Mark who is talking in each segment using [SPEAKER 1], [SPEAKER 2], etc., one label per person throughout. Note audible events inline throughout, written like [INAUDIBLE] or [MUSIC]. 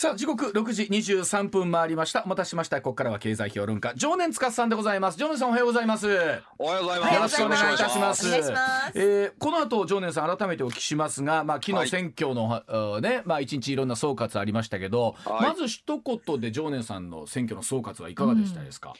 [SPEAKER 1] さあ時刻6時23分回りました。お待たせしました。ここからは経済評論家常年司さんでございます。常年さんおはようございます。
[SPEAKER 2] おはようございます。
[SPEAKER 1] よろしくお願いいたします。
[SPEAKER 3] お願いします。
[SPEAKER 1] えーこの後常年さん改めてお聞きしますがまあ昨日選挙の、あーねまあ一日いろんな総括ありましたけど、
[SPEAKER 2] はい。
[SPEAKER 1] まず一言で常年さんの選挙の総括はいかがでしたですか、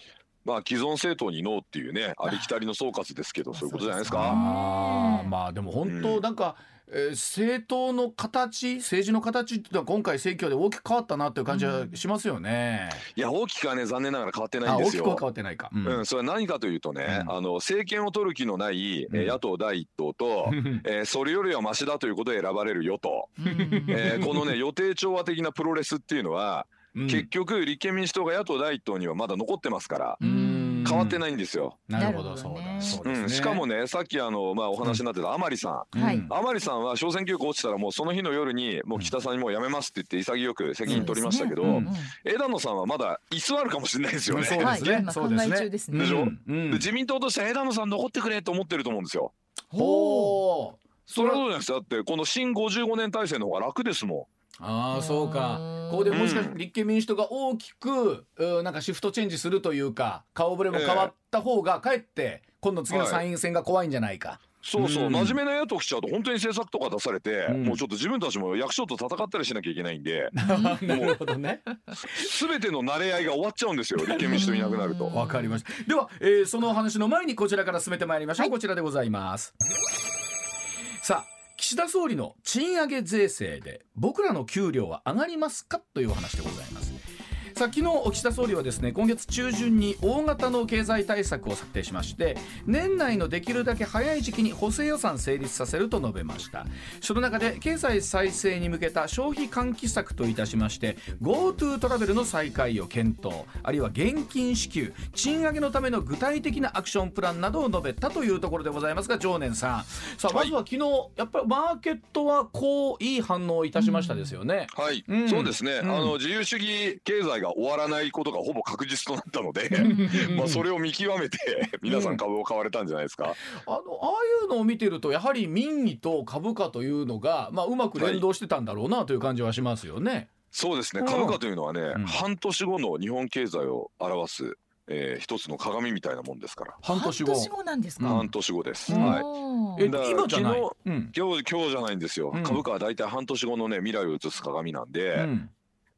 [SPEAKER 2] まあ既存政党にノーっていうね、ありきたりの総括ですけど、そういうことじゃないですか。
[SPEAKER 1] ああまあでも本
[SPEAKER 2] うん。
[SPEAKER 1] 当なんか、えー政党の形政治の形っていうのは今回選挙で大きく変わったなっていう感じはしますよね。
[SPEAKER 2] いや大きくはね残念ながら変わってないんです
[SPEAKER 1] あ大きくは変
[SPEAKER 2] よ。
[SPEAKER 1] わってないか。うん。
[SPEAKER 2] うん、それは何かというとね、
[SPEAKER 1] うん。
[SPEAKER 2] あの政権を取る気のない、野党第一党と、[LAUGHS] えーそれよりはマシだということで選ばれる与党、えーこのね予定調和的なプロレスっていうのは、
[SPEAKER 1] うん。
[SPEAKER 2] 結局立憲民主党が野党第一党にはまだ残ってますから、
[SPEAKER 1] うん
[SPEAKER 2] 変わってないんですよ。
[SPEAKER 1] なるほど。そうだそうですね。
[SPEAKER 2] うん、しかもねさっきあのまあお話になってた甘利さん、
[SPEAKER 1] うん、
[SPEAKER 3] はい。
[SPEAKER 2] 甘利さんは小選挙区落ちたらもうその日の夜にもう北さんにもう辞めますって言って潔く責任取りましたけど、
[SPEAKER 1] うん。
[SPEAKER 2] 枝野さんはまだ居座るかもしれないですよね。
[SPEAKER 1] そうですね。そうですね。
[SPEAKER 3] 考え中ですね。
[SPEAKER 2] でしょ？自民党としては枝野さん残ってくれと思ってると思うんですよ。
[SPEAKER 1] ほう。
[SPEAKER 2] それはどうなんですか？だってこの新55年体制の方が楽ですも
[SPEAKER 1] ああそうか
[SPEAKER 3] うん
[SPEAKER 1] ここでもしかして立憲民主党が大きく、うんなんかシフトチェンジするというか顔ぶれも変わった方がかえって今度次の参院選が怖いんじゃないか。
[SPEAKER 2] ん。そうそう、
[SPEAKER 1] うん
[SPEAKER 2] 真面目な野党来ちゃうと本当に政策とか出されて、
[SPEAKER 1] うん
[SPEAKER 2] もうちょっと自分たちも役所と戦ったりしなきゃいけないんで [LAUGHS]
[SPEAKER 1] なるほどね。
[SPEAKER 2] 全ての慣れ合いが終わっちゃうんですよ立憲民主党いなくなると。[LAUGHS]
[SPEAKER 1] わかりました。では、えーそのお話の前にこちらから進めてまいりましょう。
[SPEAKER 3] はい
[SPEAKER 1] こちらでございます。さあ、岸田総理の賃上げ税制で僕らの給料は上がりますかというお話でございます。昨日岸田総理はですね今月中旬に大型の経済対策を策定しまして年内のできるだけ早い時期に補正予算成立させると述べました。その中で経済再生に向けた消費喚起策といたしまして GoTo トラベルの再開を検討あるいは現金支給賃上げのための具体的なアクションプランなどを述べたというところでございますが常念さん。さあまずは昨日やっぱりマーケットはこういい反応をいたしましたですよね。
[SPEAKER 2] はい、
[SPEAKER 1] うん。
[SPEAKER 2] そうですね、
[SPEAKER 1] うん。
[SPEAKER 2] あの自由主義経済が終わらないことがほぼ確実となったので、まあそれを見極めて皆さん株を買われたんじゃないですか。
[SPEAKER 1] あのああいうのを見てるとやはり民意と株価というのが、まあ、うまく連動してたんだろうなという感じはしますよね。
[SPEAKER 2] そうですね
[SPEAKER 1] うん
[SPEAKER 2] 株価というのはね、
[SPEAKER 1] うん
[SPEAKER 2] 半年後の日本経済を表す、えー一つの鏡みたいなもんですから、
[SPEAKER 1] 半年後。
[SPEAKER 3] 半年後なんです
[SPEAKER 1] うん
[SPEAKER 3] か。
[SPEAKER 2] 半年後です。
[SPEAKER 1] うん
[SPEAKER 2] はい
[SPEAKER 1] え今じゃない？
[SPEAKER 2] 昨
[SPEAKER 1] うん
[SPEAKER 2] 今日今日じゃないんですよ、
[SPEAKER 1] うん
[SPEAKER 2] 株価はだいたい半年後のね未来を映す鏡なんで、
[SPEAKER 1] うん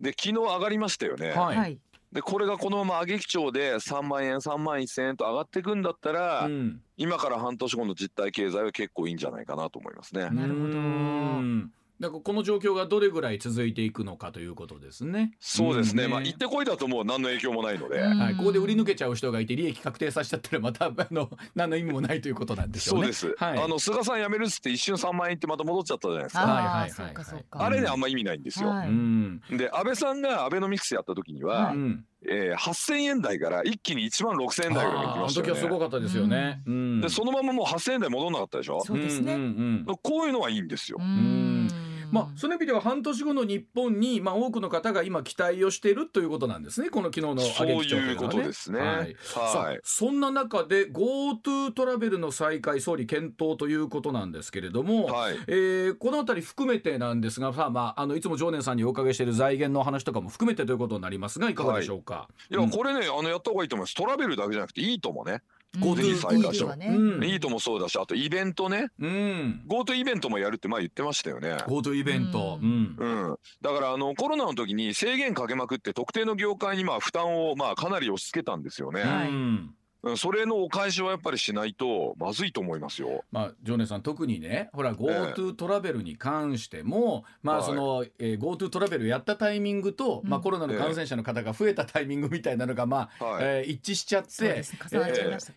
[SPEAKER 2] で昨日上がりましたよね、
[SPEAKER 1] はい。
[SPEAKER 3] はい。
[SPEAKER 2] でこれがこのまま上げ基調で3万円3万1000円と上がっていくんだったら、
[SPEAKER 1] うん。
[SPEAKER 2] 今から半年後の実体経済は結構いいんじゃないかなと思いますね。
[SPEAKER 3] なるほど。
[SPEAKER 1] うんだからこの状況がどれぐらい続いていくのかということですね。
[SPEAKER 2] そうですね、
[SPEAKER 1] ん。
[SPEAKER 2] まあ行ってこいだともう何の影響もないので、
[SPEAKER 3] うん。
[SPEAKER 1] はい、ここで売り抜けちゃう人がいて利益確定させちゃったらまたあの [LAUGHS] 何の意味もないということなんでしょうね。
[SPEAKER 2] そうです、
[SPEAKER 1] はい、
[SPEAKER 2] あの菅さん辞めるっつって一瞬3万円ってまた戻っちゃったじゃないですか。
[SPEAKER 1] はいはい
[SPEAKER 3] ああ、
[SPEAKER 1] はい。
[SPEAKER 3] そうかそうか。
[SPEAKER 2] あれね
[SPEAKER 1] うん
[SPEAKER 2] あんま意味ないんですよ。
[SPEAKER 3] はい。
[SPEAKER 1] うん。
[SPEAKER 2] で安倍さんがアベノミクスやった時には、
[SPEAKER 3] はい。
[SPEAKER 1] うん。
[SPEAKER 2] えー、8000円台から一気に1万6000円台ぐらいに行きましたよね。
[SPEAKER 1] 時はすごかったですよね。うん。
[SPEAKER 2] でそのままもう8000円台戻んなかったでしょ？
[SPEAKER 3] そうですね。
[SPEAKER 1] んんうん。
[SPEAKER 2] こういうのはいいんですよ。
[SPEAKER 3] うん
[SPEAKER 1] まあ、その意味では半年後の日本に、まあ、多くの方が今期待をしているということなんですねこの昨日の
[SPEAKER 2] そう
[SPEAKER 1] 上げ基調
[SPEAKER 2] いうこと
[SPEAKER 1] は
[SPEAKER 2] ですね。
[SPEAKER 1] は
[SPEAKER 2] はいい。
[SPEAKER 1] さあそんな中で GoTo トラベルの再開総理検討ということなんですけれども、
[SPEAKER 2] はい
[SPEAKER 1] えーこのあたり含めてなんですがさあ、まあ、あのいつも常念さんにお伺いしている財源の話とかも含めてということになりますがいかがでしょうか？
[SPEAKER 2] いやこれねあのやった方がいいと思います。トラベルだけじゃなくていいともね。
[SPEAKER 3] うん。
[SPEAKER 1] GoTo
[SPEAKER 2] 再開しよう。
[SPEAKER 3] はね。
[SPEAKER 1] うん。
[SPEAKER 2] いいともそうだしあとイベントね。
[SPEAKER 1] うん、
[SPEAKER 2] GoTo イベントもやるって前言ってましたよね。
[SPEAKER 1] GoTo イベント、う
[SPEAKER 3] うん。
[SPEAKER 2] うん、だからあのコロナの時に制限かけまくって特定の業界にまあ負担をまあかなり押し付けたんですよね、
[SPEAKER 3] はい
[SPEAKER 2] それのお返しはやっぱりしないとまずいと思いますよ。
[SPEAKER 1] まあ、常念さん特にねほら GoTo トラベルに関しても、まあ
[SPEAKER 2] はい。
[SPEAKER 1] その、えー、GoTo トラベルやったタイミングと、
[SPEAKER 3] うん。
[SPEAKER 1] まあ、コロナの感染者の方が増えたタイミングみたいなのが、まあ
[SPEAKER 2] はい。
[SPEAKER 1] えー一致しちゃって。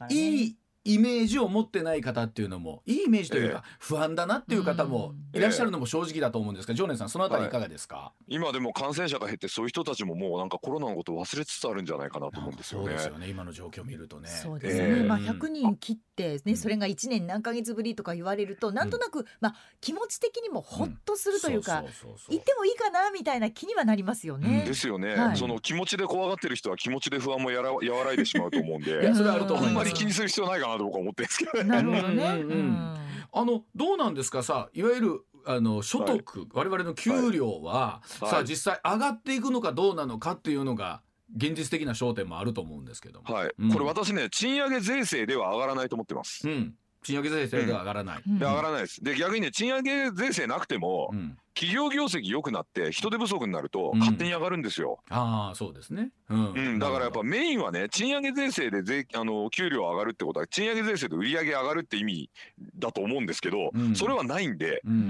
[SPEAKER 3] い
[SPEAKER 1] いイメージを持ってない方っていうのもいいイメージというか、
[SPEAKER 2] え
[SPEAKER 1] 不安だなっていう方も
[SPEAKER 2] うん。
[SPEAKER 1] いらっしゃるのも正直だと思うんですが、常念さんそのあたりい。かがですか、
[SPEAKER 2] 今でも感染者が減ってそういう人たちももうなんかコロナのこと忘れつつあるんじゃないかなと思うんですよね。
[SPEAKER 1] そうです。よね。今の状況を見るとね。
[SPEAKER 3] そうですね、
[SPEAKER 2] ええ。
[SPEAKER 3] まあ100人切って
[SPEAKER 1] うん。
[SPEAKER 3] ねそれが1年何ヶ月ぶりとか言われるとなんとなく、まあ気持ち的にもほっとするというか、行ってもいいかなみたいな気にはなりますよね。
[SPEAKER 2] ですよね、
[SPEAKER 3] はい。
[SPEAKER 2] その気持ちで怖がってる人は気持ちで不安もやら和らいでしまうと思うん
[SPEAKER 1] いや
[SPEAKER 2] で
[SPEAKER 1] それはあると
[SPEAKER 2] あん
[SPEAKER 1] 思いま
[SPEAKER 2] ますり気にする必要ないかなと僕は思ってるんですけどね。
[SPEAKER 3] なるほどね。
[SPEAKER 1] うんうんうんあのどうなんですかさいわゆるあの所得、我々の給料は、
[SPEAKER 2] はい
[SPEAKER 1] さあ実際上がっていくのかどうなのかっていうのが現実的な焦点もあると思うんですけども。
[SPEAKER 2] はい、
[SPEAKER 1] うん
[SPEAKER 2] これ私ね賃上げ税制では上がらないと思ってます。
[SPEAKER 1] うん、賃上げ税制では上がらない。
[SPEAKER 3] うん
[SPEAKER 2] で上がらないです。で逆にね賃上げ税制なくても、
[SPEAKER 1] うん、
[SPEAKER 2] 企業業績良くなって人手不足になると
[SPEAKER 1] うん
[SPEAKER 2] 勝手に上がるんですよ。
[SPEAKER 1] ああそうですね。うん
[SPEAKER 2] うん、だからやっぱメインはね賃上げ税制で税あの給料上がるってことは賃上げ税制で売り上げ上がるって意味だと思うんですけど、
[SPEAKER 1] うん
[SPEAKER 2] それはないんで
[SPEAKER 1] うん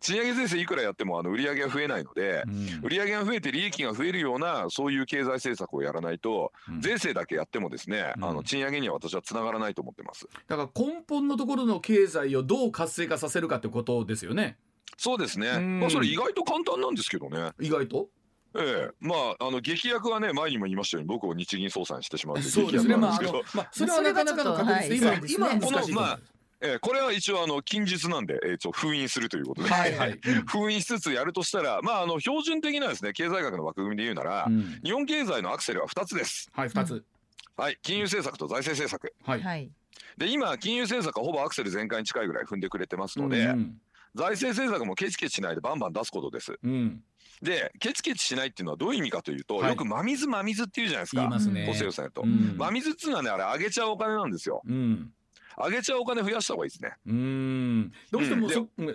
[SPEAKER 2] 賃上げ税制いくらやってもあの売り上げが増えないので
[SPEAKER 1] う。ん
[SPEAKER 2] 売り上げが増えて利益が増えるようなそういう経済政策をやらないと
[SPEAKER 1] うん
[SPEAKER 2] 税制だけやってもですね、
[SPEAKER 1] うん
[SPEAKER 2] あの賃上げには私はつながらないと思ってます。
[SPEAKER 1] だから根本のところの経済をどう活性化させるかってことですよね。
[SPEAKER 2] そうですね、
[SPEAKER 1] うん
[SPEAKER 2] まあ、それ意外と簡単なんですけどね。
[SPEAKER 1] 意外と？
[SPEAKER 2] ええ、まああの劇薬はね前にも言いましたように僕を日銀総裁にしてしまうという
[SPEAKER 1] そうですね。
[SPEAKER 2] 劇薬
[SPEAKER 1] まああ
[SPEAKER 2] なんですけど、
[SPEAKER 1] のまあそれはなかなかの確率で今
[SPEAKER 3] はい
[SPEAKER 1] 今
[SPEAKER 2] この
[SPEAKER 1] ます。
[SPEAKER 2] ええ、これは一応あの近日なんで、ええ、ちょ封印するということで、
[SPEAKER 1] はいはい。う [LAUGHS] ん
[SPEAKER 2] 封印しつつやるとしたらまああの標準的なですね経済学の枠組みで言うなら、
[SPEAKER 1] うん
[SPEAKER 2] 日本経済のアクセルは2つです。
[SPEAKER 1] はい二つ。
[SPEAKER 2] はい、金融政策と財政政策。
[SPEAKER 1] はい。
[SPEAKER 3] はい。
[SPEAKER 2] で今金融政策はほぼアクセル全開に近いぐらい踏んでくれてますので、
[SPEAKER 1] うん
[SPEAKER 2] 財政政策もケチケチしないでバンバン出すことです。
[SPEAKER 1] うん
[SPEAKER 2] でケチケチしないっていうのはどういう意味かというと、
[SPEAKER 1] はい
[SPEAKER 2] よく真水真水っていうじゃないですか
[SPEAKER 1] 言いますね。
[SPEAKER 2] 補正予算やと。
[SPEAKER 1] うん
[SPEAKER 2] 真水っつうのはねあれ上げちゃうお金なんですよ。
[SPEAKER 1] うん
[SPEAKER 2] 上げちゃうお金増やした方がいいですね。
[SPEAKER 1] うんどうしても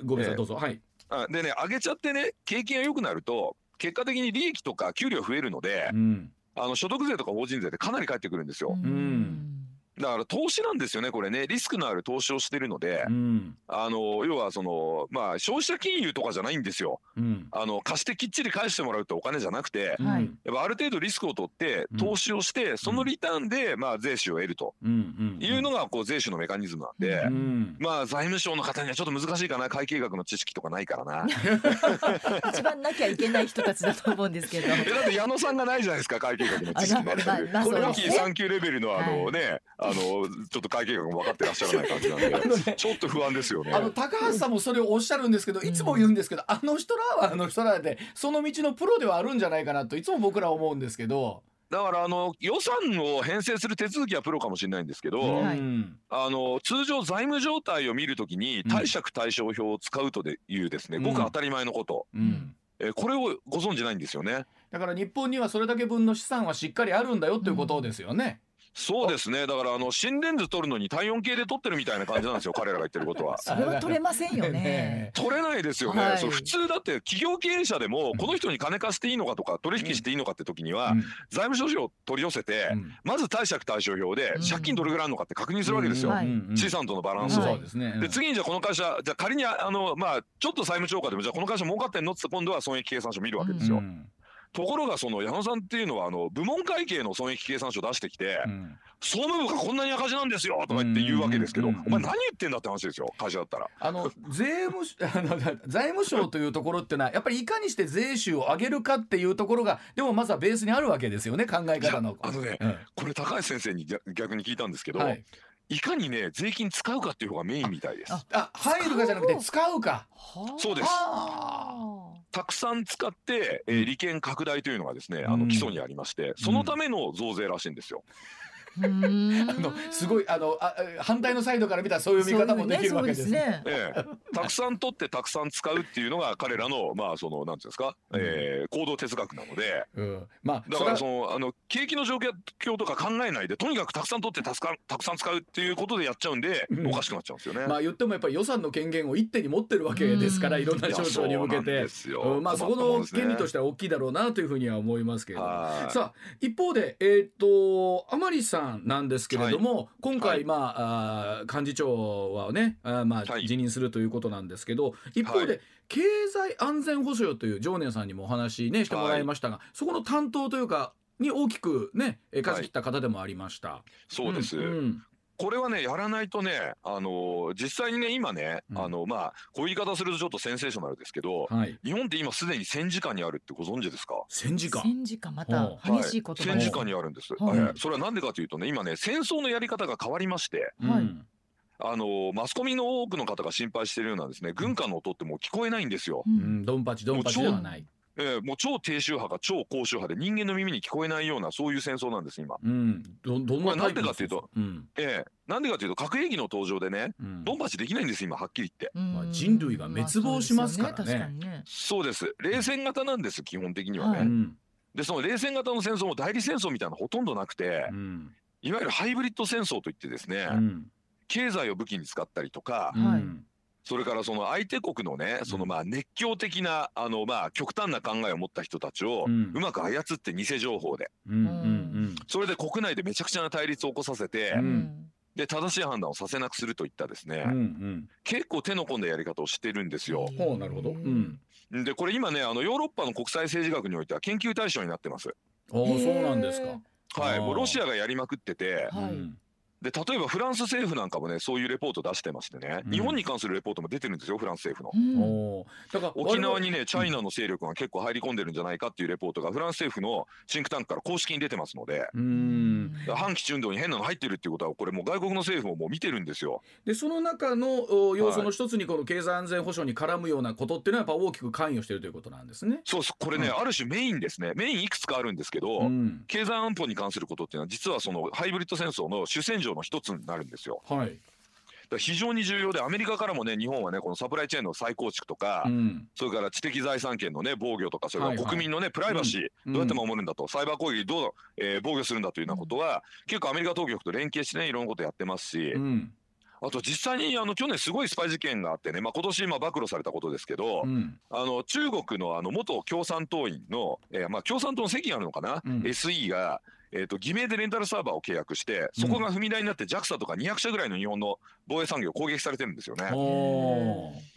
[SPEAKER 1] ごめんなさ
[SPEAKER 2] ええ
[SPEAKER 1] いどうぞはい。
[SPEAKER 2] あでね上げちゃってね景気が良くなると結果的に利益とか給料増えるので、
[SPEAKER 1] うん
[SPEAKER 2] あの所得税とか法人税ってかなり返ってくるんですよ。
[SPEAKER 1] ん
[SPEAKER 2] だから投資なんですよねこれね。リスクのある投資をしてるので、
[SPEAKER 1] うん。
[SPEAKER 2] あの要はそのまあ消費者金融とかじゃないんですよ。
[SPEAKER 1] うん。
[SPEAKER 2] あの貸してきっちり返してもらうってお金じゃなくて、
[SPEAKER 3] はい。
[SPEAKER 1] うん
[SPEAKER 2] やっぱある程度リスクを取って
[SPEAKER 1] うん。
[SPEAKER 2] 投資をして、そのリターンでまあ税収を得るというのがこう税収のメカニズムなんで、
[SPEAKER 1] うん
[SPEAKER 2] まあ財務省の方にはちょっと難しいかな会計学の知識とかないからな。[LAUGHS]
[SPEAKER 3] 一番なきゃいけない人たちだと思うんですけど。[LAUGHS]
[SPEAKER 2] えだって矢野さんがないじゃないですか会計学の知識ね。これ
[SPEAKER 3] そうですね。
[SPEAKER 2] 3級レベルのあのね、あのちょっと会計学も分かってらっしゃらない感じなんで [LAUGHS]
[SPEAKER 1] ね。
[SPEAKER 2] ちょっと不安ですよね。
[SPEAKER 1] あの高橋さんもそれをおっしゃるんですけどいつも言うんですけど、あの人らはあの人らでその道のプロではあるんじゃないかなといつも僕ら思うんですけど、
[SPEAKER 2] だからあの予算を編成する手続きはプロかもしれないんですけど、
[SPEAKER 3] はい。
[SPEAKER 1] うん。
[SPEAKER 2] あの通常財務状態を見るときに
[SPEAKER 1] うん。
[SPEAKER 2] 貸借対照表を使うとでいうですね、
[SPEAKER 1] うん。
[SPEAKER 2] ごく当たり前のこと、
[SPEAKER 1] うん。
[SPEAKER 2] えーこれをご存知ないんですよね。
[SPEAKER 1] だから日本にはそれだけ分の資産はしっかりあるんだよということですよね。
[SPEAKER 2] そうですね。だからあの心電図取るのに体温計で取ってるみたいな感じなんですよ [LAUGHS] 彼らが言ってることは。
[SPEAKER 3] それは取れませんよね。[LAUGHS]
[SPEAKER 2] 取れないですよね、
[SPEAKER 3] はい。
[SPEAKER 2] そう普通だって企業経営者でもこの人に金貸していいのかとか取引していいのかって時には、
[SPEAKER 1] うん。
[SPEAKER 2] 財務諸表を取り寄せて、
[SPEAKER 1] うん。
[SPEAKER 2] まず貸借対照表で
[SPEAKER 3] うん。
[SPEAKER 2] 借金どれぐらいあるのかって確認するわけですよ、資産とのバラン
[SPEAKER 1] うん。
[SPEAKER 2] スを。
[SPEAKER 1] そうですね。
[SPEAKER 2] で次にじゃあこの会社じゃあ仮にあのまあちょっと債務超過でもじゃあこの会社儲かってんのって今度は損益計算書見るわけですよ。
[SPEAKER 1] うん
[SPEAKER 2] ところがその矢野さんっていうのはあの部門会計の損益計算書出してきて、
[SPEAKER 1] うん
[SPEAKER 2] 総務部がこんなに赤字なんですよとか言って言うわけですけど、お前何言ってんだって話ですよ会社だったら。
[SPEAKER 1] あの税務署 [LAUGHS] あの財務省というところってのはやっぱりいかにして税収を上げるかっていうところがでもまずはベースにあるわけですよね考え方の。
[SPEAKER 2] あのね
[SPEAKER 1] うん
[SPEAKER 2] これ高橋先生に逆逆に聞いたんですけど、
[SPEAKER 1] はい
[SPEAKER 2] い、かにね税金使うかっていう方がメインみたいです
[SPEAKER 3] あ。
[SPEAKER 1] あ入るかじゃなくて使うか。
[SPEAKER 3] はあ
[SPEAKER 2] そうです
[SPEAKER 1] は
[SPEAKER 2] たくさん使って、えー利権拡大というのがですねあ
[SPEAKER 1] うん
[SPEAKER 2] の基礎にありまして、そのための増税らしいんですよ。
[SPEAKER 1] のすごいあのあ反対のサイドから見たらそういう見方もできるわけです
[SPEAKER 3] ね。
[SPEAKER 2] ええ、たくさん取ってたくさん使うっていうのが彼らのまあそのなんていうんですか、えー行動哲学なので。
[SPEAKER 1] うん、まあ
[SPEAKER 2] だから
[SPEAKER 1] そ
[SPEAKER 2] のあの景気の状況とか考えないでとにかくたくさん取ってたくさんたくさん使うっていうことでやっちゃうんで、
[SPEAKER 1] うん。
[SPEAKER 2] おかしくなっちゃうんですよね。
[SPEAKER 1] まあ言ってもやっぱり予算の権限を一手に持ってるわけですから
[SPEAKER 3] うん。
[SPEAKER 1] いろんな省庁に向けて。
[SPEAKER 2] うなん
[SPEAKER 1] まあそこの権利として
[SPEAKER 2] は
[SPEAKER 1] は大きいだろうなというふうには思いますけれども。
[SPEAKER 2] はい。
[SPEAKER 1] さあ一方でえっ、と甘利さんなんですけれども、今回、
[SPEAKER 2] はい。
[SPEAKER 1] まああー幹事長はねあーまあ
[SPEAKER 2] はい。
[SPEAKER 1] 辞任するということなんですけど一方で、
[SPEAKER 2] はい
[SPEAKER 1] 経済安全保障という常念さんにもお話ねしてもらいましたが、そこの担当というかに大きくねえ舵切った方でもありました。
[SPEAKER 2] そうです、
[SPEAKER 1] んん
[SPEAKER 2] これはねやらないとねあの実際にね今ね、
[SPEAKER 1] うん。
[SPEAKER 2] あのまあこういう言い方するとちょっとセンセーショナルですけど、
[SPEAKER 1] はい。
[SPEAKER 2] 日本って今すでに戦時下にあるってご存知ですか？
[SPEAKER 1] 戦時下。
[SPEAKER 3] 戦時下また激しい言葉
[SPEAKER 2] 戦時下にあるんです、
[SPEAKER 3] はい。
[SPEAKER 2] はいそれはなんでかというとね今ね戦争のやり方が変わりまして
[SPEAKER 3] はい。
[SPEAKER 1] うん
[SPEAKER 2] あのマスコミの多くの方が心配しているようなんですね。軍歌の音ってもう聞こえないんですよ。
[SPEAKER 3] う
[SPEAKER 1] うんん、ドンパチドンパチではない。
[SPEAKER 2] えーもう超低周波が超高周波で人間の耳に聞こえないようなそういう戦争なんです今。
[SPEAKER 1] うん、どどんな
[SPEAKER 2] なんでかっていうと、
[SPEAKER 1] うん。
[SPEAKER 2] ええなんでかというと核兵器の登場でね
[SPEAKER 1] うん。
[SPEAKER 2] ドンパチできないんです今はっきり言って。
[SPEAKER 3] うん。
[SPEAKER 1] まあ人類が滅亡しますからね。
[SPEAKER 3] まあそうですよ確かにね。
[SPEAKER 2] そうです。冷戦型なんです基本的にはね。
[SPEAKER 3] はい。
[SPEAKER 1] うん。
[SPEAKER 2] でその冷戦型の戦争も代理戦争みたいなのほとんどなくて
[SPEAKER 1] うん。
[SPEAKER 2] いわゆるハイブリッド戦争といってですね、
[SPEAKER 1] うん。
[SPEAKER 2] 経済を武器に使ったりとか、
[SPEAKER 3] はい。
[SPEAKER 1] うん
[SPEAKER 2] それからその相手国のねそのまあ熱狂的なあのまあ極端な考えを持った人たちを
[SPEAKER 1] う
[SPEAKER 2] まく操って偽情報で。
[SPEAKER 1] うんうん
[SPEAKER 2] それで国内でめちゃくちゃな対立を起こさせて、
[SPEAKER 1] うん。
[SPEAKER 2] で正しい判断をさせなくするといったですね、
[SPEAKER 1] うんうん。
[SPEAKER 2] 結構手の込んだやり方をしてるんですよ。
[SPEAKER 1] ほうなるほど。うん。
[SPEAKER 2] でこれ今ねあのヨーロッパの国際政治学においては研究対象になってます。
[SPEAKER 1] ああそうなんですか。
[SPEAKER 2] はい、もうロシアがやりまくってて
[SPEAKER 3] はい。
[SPEAKER 1] うん
[SPEAKER 2] で例えばフランス政府なんかもねそういうレポート出してましてね、
[SPEAKER 1] うん
[SPEAKER 2] 日本に関するレポートも出てるんですよフランス政府の。
[SPEAKER 1] だから
[SPEAKER 2] 沖縄にねチャイナの勢力が結構入り込んでるんじゃないかっていうレポートがフランス政府のシンクタンクから公式に出てますので。反基地運動に変なの入ってるっていうことはこれもう外国の政府ももう見てるんですよ。
[SPEAKER 1] でその中のお要素の一つにこの経済安全保障に絡むようなことっていうのはやっぱ大きく関与しているということなんですね。
[SPEAKER 2] そうですこれね、
[SPEAKER 1] うん
[SPEAKER 2] ある種メインですねメインいくつかあるんですけど、
[SPEAKER 1] うん。
[SPEAKER 2] 経済安保に関することっていうのは実はそのハイブリッド戦争の主戦場の一つになるんですよ。
[SPEAKER 1] はい。
[SPEAKER 2] 非常に重要でアメリカからもね日本はねこのサプライチェーンの再構築とか、
[SPEAKER 1] うん。
[SPEAKER 2] それから知的財産権のね防御とかそれか
[SPEAKER 1] はいはい
[SPEAKER 2] ら国民のねプライバシー
[SPEAKER 1] うん
[SPEAKER 2] どうやって守るんだと、サイバー攻撃どう、えー防御するんだというようなことは、結構アメリカ当局と連携してねいろんなことやってますし、
[SPEAKER 1] うん。
[SPEAKER 2] あと実際にあの去年すごいスパイ事件があってね、まあ、今年まあ暴露されたことですけど、
[SPEAKER 1] うん。
[SPEAKER 2] あの中国のあの元共産党員の、えーまあ、共産党の席があるのかな、
[SPEAKER 1] うん
[SPEAKER 2] SE が、えー、と偽名でレンタルサーバーを契約してそこが踏み台になって JAXA とか200社ぐらいの日本の防衛産業を攻撃されてるんですよね。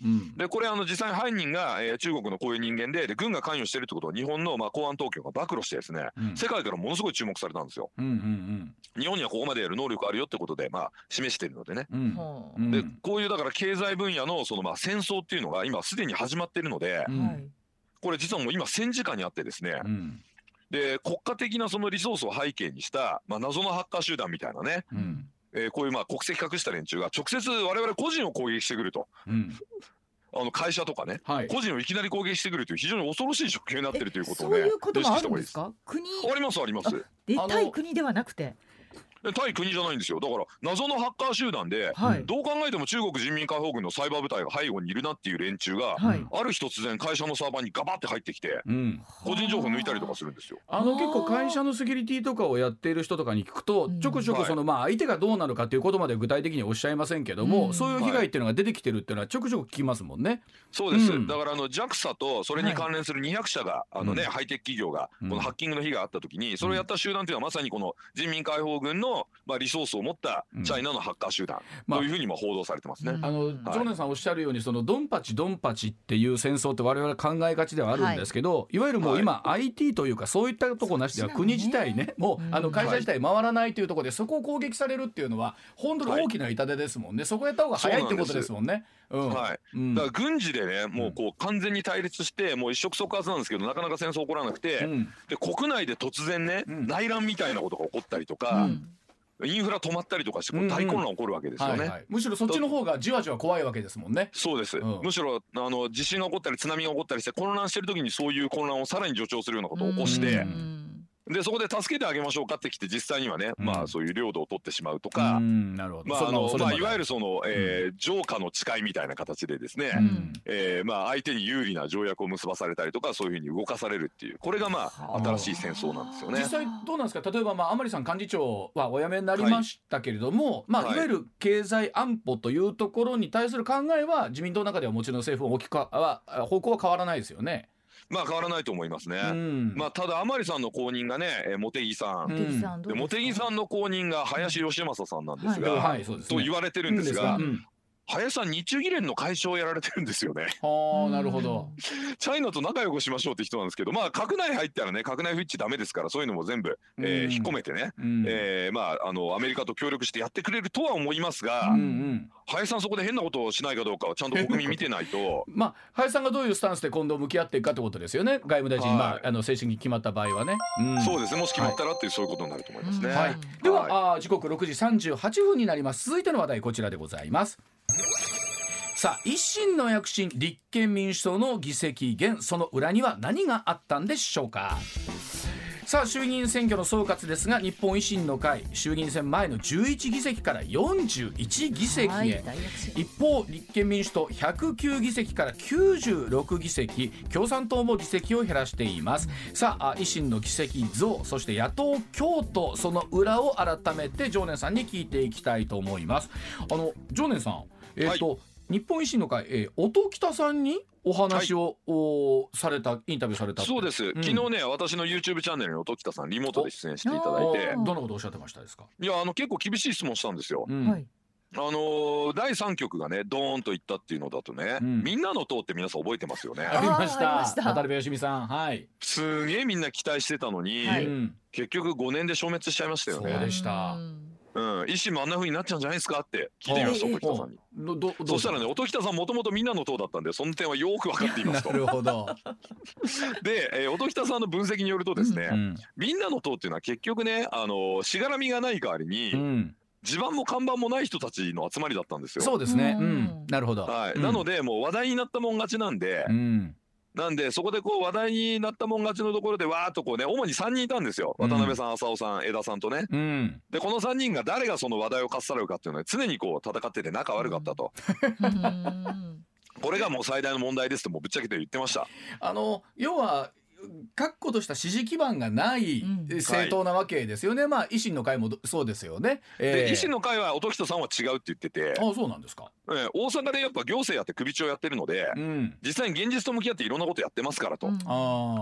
[SPEAKER 1] うん。
[SPEAKER 2] でこれあの実際に犯人が、えー中国のこういう人間でで軍が関与してるってことを日本の、まあ、公安当局が暴露してですね
[SPEAKER 1] うん
[SPEAKER 2] 世界からものすごい注目されたんですよ。
[SPEAKER 1] うんうん
[SPEAKER 2] 日本にはここまでやる能力あるよってことで、まあ、示してるのでね。
[SPEAKER 1] うん。
[SPEAKER 2] でこういうだから経済分野のそのまあ戦争っていうのが今すでに始まってるのでこれ実はもう今戦時下にあってですね
[SPEAKER 1] うん。
[SPEAKER 2] で国家的なそのリソースを背景にした、まあ、謎のハッカー集団みたいなね、
[SPEAKER 1] うん。
[SPEAKER 2] えーこういうまあ国籍隠した連中が直接我々個人を攻撃してくると。
[SPEAKER 1] うん。
[SPEAKER 2] あの会社とかね。
[SPEAKER 1] はい。
[SPEAKER 2] 個人をいきなり攻撃してくるという非常に恐ろしい状況になってるということを
[SPEAKER 3] そう
[SPEAKER 2] ね
[SPEAKER 3] いうこともあるんですか？国
[SPEAKER 2] がいいです。ありますあります。
[SPEAKER 3] で
[SPEAKER 1] あの
[SPEAKER 3] 対国ではなくて。
[SPEAKER 2] で対国じゃないんですよ。だから謎のハッカー集団で
[SPEAKER 3] はい。
[SPEAKER 2] どう考えても中国人民解放軍のサイバー部隊が背後にいるなっていう連中が
[SPEAKER 3] はい。
[SPEAKER 2] ある日突然会社のサーバーにガバって入ってきて
[SPEAKER 1] うん。
[SPEAKER 2] 個人情報抜いたりとかするんですよ。
[SPEAKER 1] あの結構会社のセキュリティとかをやっている人とかに聞くと
[SPEAKER 3] うん。
[SPEAKER 1] ちょくちょくそのまあ相手がどうなのかっていうことまで具体的におっしゃいませんけども、
[SPEAKER 3] うん。
[SPEAKER 1] そういう被害っていうのが出てきてるっていうのはちょくちょく聞きますもんね。
[SPEAKER 2] そうです、
[SPEAKER 1] うん。
[SPEAKER 2] だからあの JAXA とそれに関連する200社が、あのね
[SPEAKER 1] うん。
[SPEAKER 2] ハイテク企業が
[SPEAKER 1] うん。
[SPEAKER 2] このハッキングの被害があった時にそれをやった集団というのはまさにこの人民解放軍のまあリソースを持ったチャイナのハッカー集団
[SPEAKER 1] まあ
[SPEAKER 2] というふうにも報道されてますね。
[SPEAKER 3] うん
[SPEAKER 1] あの、
[SPEAKER 3] はい
[SPEAKER 1] ジョネさんおっしゃるようにそのドンパチドンパチっていう戦争って我々考えがちではあるんですけど、い、わゆるもう今 IT というかそういったとこなしでは国自体ねもう
[SPEAKER 3] うん。
[SPEAKER 1] あの会社自体回らないというところでそこを攻撃されるっていうのは本当に大きな痛手ですもんね、そこやった方が早いってことですもんね。うん
[SPEAKER 2] はい、
[SPEAKER 1] うん。
[SPEAKER 2] だから軍事でねもうこう完全に対立してもう一触即発なんですけどなかなか戦争起こらなくて、
[SPEAKER 1] うん。
[SPEAKER 2] で国内で突然ね、
[SPEAKER 1] うん。
[SPEAKER 2] 内乱みたいなことが起こったりと
[SPEAKER 3] う
[SPEAKER 2] か、
[SPEAKER 3] ん
[SPEAKER 2] インフラ止まったりとかして大混乱起こるわけですよね。
[SPEAKER 1] はいはい、むしろそっちの方がじわじわ怖いわけですもんね。
[SPEAKER 2] そうです、
[SPEAKER 1] うん。
[SPEAKER 2] むしろあの地震が起こったり津波が起こったりして混乱してる時にそういう混乱をさらに助長するようなことを起こして、
[SPEAKER 3] うん
[SPEAKER 2] でそこで助けてあげましょうかってきて実際にはね、
[SPEAKER 1] うん。
[SPEAKER 2] まあそういう領土を取ってしまうと
[SPEAKER 1] う
[SPEAKER 2] か、
[SPEAKER 1] んなるほど。そ
[SPEAKER 2] まあいわゆるその、えー浄化の誓いみたいな形でですね、
[SPEAKER 1] うん。
[SPEAKER 2] えーまあ相手に有利な条約を結ばされたりとかそういうふうに動かされるっていうこれがま
[SPEAKER 3] は
[SPEAKER 2] あ。
[SPEAKER 3] あ
[SPEAKER 2] 新しい戦争なんですよね。
[SPEAKER 1] 実。際どうなんですか？例えばまあ甘利さん幹事長はお辞めになりましたけれども、まあ、
[SPEAKER 2] はい
[SPEAKER 1] いわゆる経済安保というところに対する考えは自民党の中ではもちろん政府は大きくはあ方向は変わらないですよね。
[SPEAKER 2] まあ変わらないと思いますね。
[SPEAKER 1] うん。
[SPEAKER 2] まあただ甘利さんの後任がね、えー茂木さん、
[SPEAKER 1] うん。
[SPEAKER 3] 茂木さん
[SPEAKER 2] の後任が林芳正さんなんですが、と言われてるんですが、
[SPEAKER 1] うん
[SPEAKER 2] 林さん日中議連の会長をやられてるんですよね。[LAUGHS]
[SPEAKER 1] はあなるほど。
[SPEAKER 2] チャイナと仲良くしましょうって人なんですけど、まあ閣内入ったらね閣内不一致ダメですからそういうのも全部、えー
[SPEAKER 1] うん。
[SPEAKER 2] 引っ込めてね、
[SPEAKER 1] うん。
[SPEAKER 2] えーまああのアメリカと協力してやってくれるとは思いますが、
[SPEAKER 1] うんうん。
[SPEAKER 2] 林さんそこで変なことをしないかどうかはちゃんと国民見てないと。[LAUGHS]
[SPEAKER 1] まあ林さんがどういうスタンスで今度向き合っていくかってことですよね。外務大臣、
[SPEAKER 2] はい。
[SPEAKER 1] まあ、あの正式に決まった場合はね。うん。
[SPEAKER 2] そうですね。もし決まったらっていうそういうことになると思いますね。
[SPEAKER 3] うん
[SPEAKER 1] はい、では、
[SPEAKER 2] は
[SPEAKER 1] あー時刻6時38分になります。続いての話題こちらでございますさあ維新の躍進立憲民主党の議席減その裏には何があったんでしょうか。さあ衆議院選挙の総括ですが日本維新の会衆議院選前の11議席から41議席
[SPEAKER 3] はい
[SPEAKER 1] へ一方立憲民主党109議席から96議席共産党も議席を減らしています。さああ維新の議席増そして野党京都その裏を改めて常念さんに聞いていきたいと思います。あの常念さんえっ、と、日本維新の会、えー、音喜さんにお話を、おされたインタビューされた
[SPEAKER 2] そうです、
[SPEAKER 1] ん。
[SPEAKER 2] 昨日ね私の YouTube チャンネルに音喜多さんリモートで出演していただい
[SPEAKER 1] お
[SPEAKER 2] て
[SPEAKER 3] お
[SPEAKER 1] どんなことおっしゃってましたですか、
[SPEAKER 2] いやあの結構厳しい質問したんですよ。
[SPEAKER 1] うん。
[SPEAKER 3] はい。
[SPEAKER 2] あのー第3局がねドーンといったっていうのだとね、
[SPEAKER 1] うん。
[SPEAKER 2] みんなの党って皆さん覚えてますよね。
[SPEAKER 1] ありました。渡辺芳美さんはい、
[SPEAKER 2] すげえみんな期待してたのに、
[SPEAKER 3] はい
[SPEAKER 1] うん。
[SPEAKER 2] 結局5年で消滅しちゃいましたよ
[SPEAKER 1] そう
[SPEAKER 2] ね。
[SPEAKER 1] でした。
[SPEAKER 3] うん
[SPEAKER 2] うん、維新もあんな風になっちゃうんじゃないですかって聞いてみました
[SPEAKER 3] お
[SPEAKER 2] 音喜多さんに。
[SPEAKER 1] どどどう
[SPEAKER 2] そしたらね音喜多さんもともとみんなの党だったんでその点はよく分かっていま
[SPEAKER 1] な
[SPEAKER 2] すと。[LAUGHS]
[SPEAKER 1] るほど、
[SPEAKER 2] で、えー音喜多さんの分析によるとですね、
[SPEAKER 1] うん。
[SPEAKER 2] みんなの党っていうのは結局ねあのしがらみがない代わりに、
[SPEAKER 1] うん、
[SPEAKER 2] 地盤も看板もない人たちの集まりだったんですよ。
[SPEAKER 1] そうですね、う
[SPEAKER 3] うん。
[SPEAKER 1] ん、なるほど、
[SPEAKER 2] はい、
[SPEAKER 1] うん
[SPEAKER 2] なの、でもう話題になったもん勝ちなんで、
[SPEAKER 1] うん、
[SPEAKER 2] なんでそこでこう話題になったもん勝ちのところでわーっとこうね主に3人いたんですよ。渡辺さん、浅尾さん江田さんとね。
[SPEAKER 1] うん、
[SPEAKER 2] でこの3人が誰がその話題をかっさらうかっていうのは常にこう戦ってて仲悪かったと、
[SPEAKER 3] うん。
[SPEAKER 2] これがもう最大の問題ですともうぶっちゃけて言ってました。
[SPEAKER 1] あの要は確固とした支持基盤がない
[SPEAKER 3] うん
[SPEAKER 1] 政党なわけですよね、まあ維新の会もどそうですよね、
[SPEAKER 2] で、
[SPEAKER 1] えー。
[SPEAKER 2] 維新の会は音喜多さんは違うって言ってて、
[SPEAKER 1] あそうなんですか、
[SPEAKER 2] えー大阪でやっぱ行政やって首長やってるので、
[SPEAKER 1] うん、
[SPEAKER 2] 実際に現実と向き合っていろんなことやってますからと、
[SPEAKER 3] うん。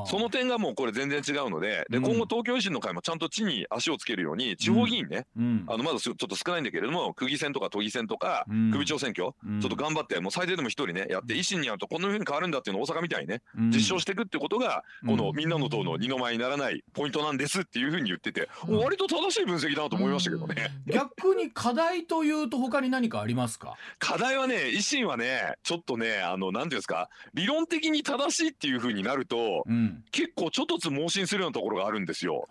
[SPEAKER 2] その点がもうこれ全然違うのでで
[SPEAKER 1] うん。
[SPEAKER 2] 今後東京維新の会もちゃんと地に足をつけるように地方議員ね、
[SPEAKER 1] うん。
[SPEAKER 2] あのまだすちょっと少ないんだけれども区議選とか都議選とか
[SPEAKER 1] うん。
[SPEAKER 2] 首長選挙、
[SPEAKER 1] うん。
[SPEAKER 2] ちょっと頑張ってもう最低でも一人ねやって維新にやるとこんな風に変わるんだっていうのを大阪みたいにね
[SPEAKER 1] うん。
[SPEAKER 2] 実証していくってことがこの
[SPEAKER 1] うん。
[SPEAKER 2] みんなの党の二の舞にならないポイントなんですっていう風に言ってて
[SPEAKER 3] うん。
[SPEAKER 2] 割と正しい分析だなと思いましたけどね。
[SPEAKER 1] 逆に課題というと他に何かありますか？
[SPEAKER 2] 課題はね維新はねちょっとねあのなんていうんですか理論的に正しいっていう風になると
[SPEAKER 1] うん。
[SPEAKER 2] 結構ちょっとつ盲信するようなところがあるんですよ。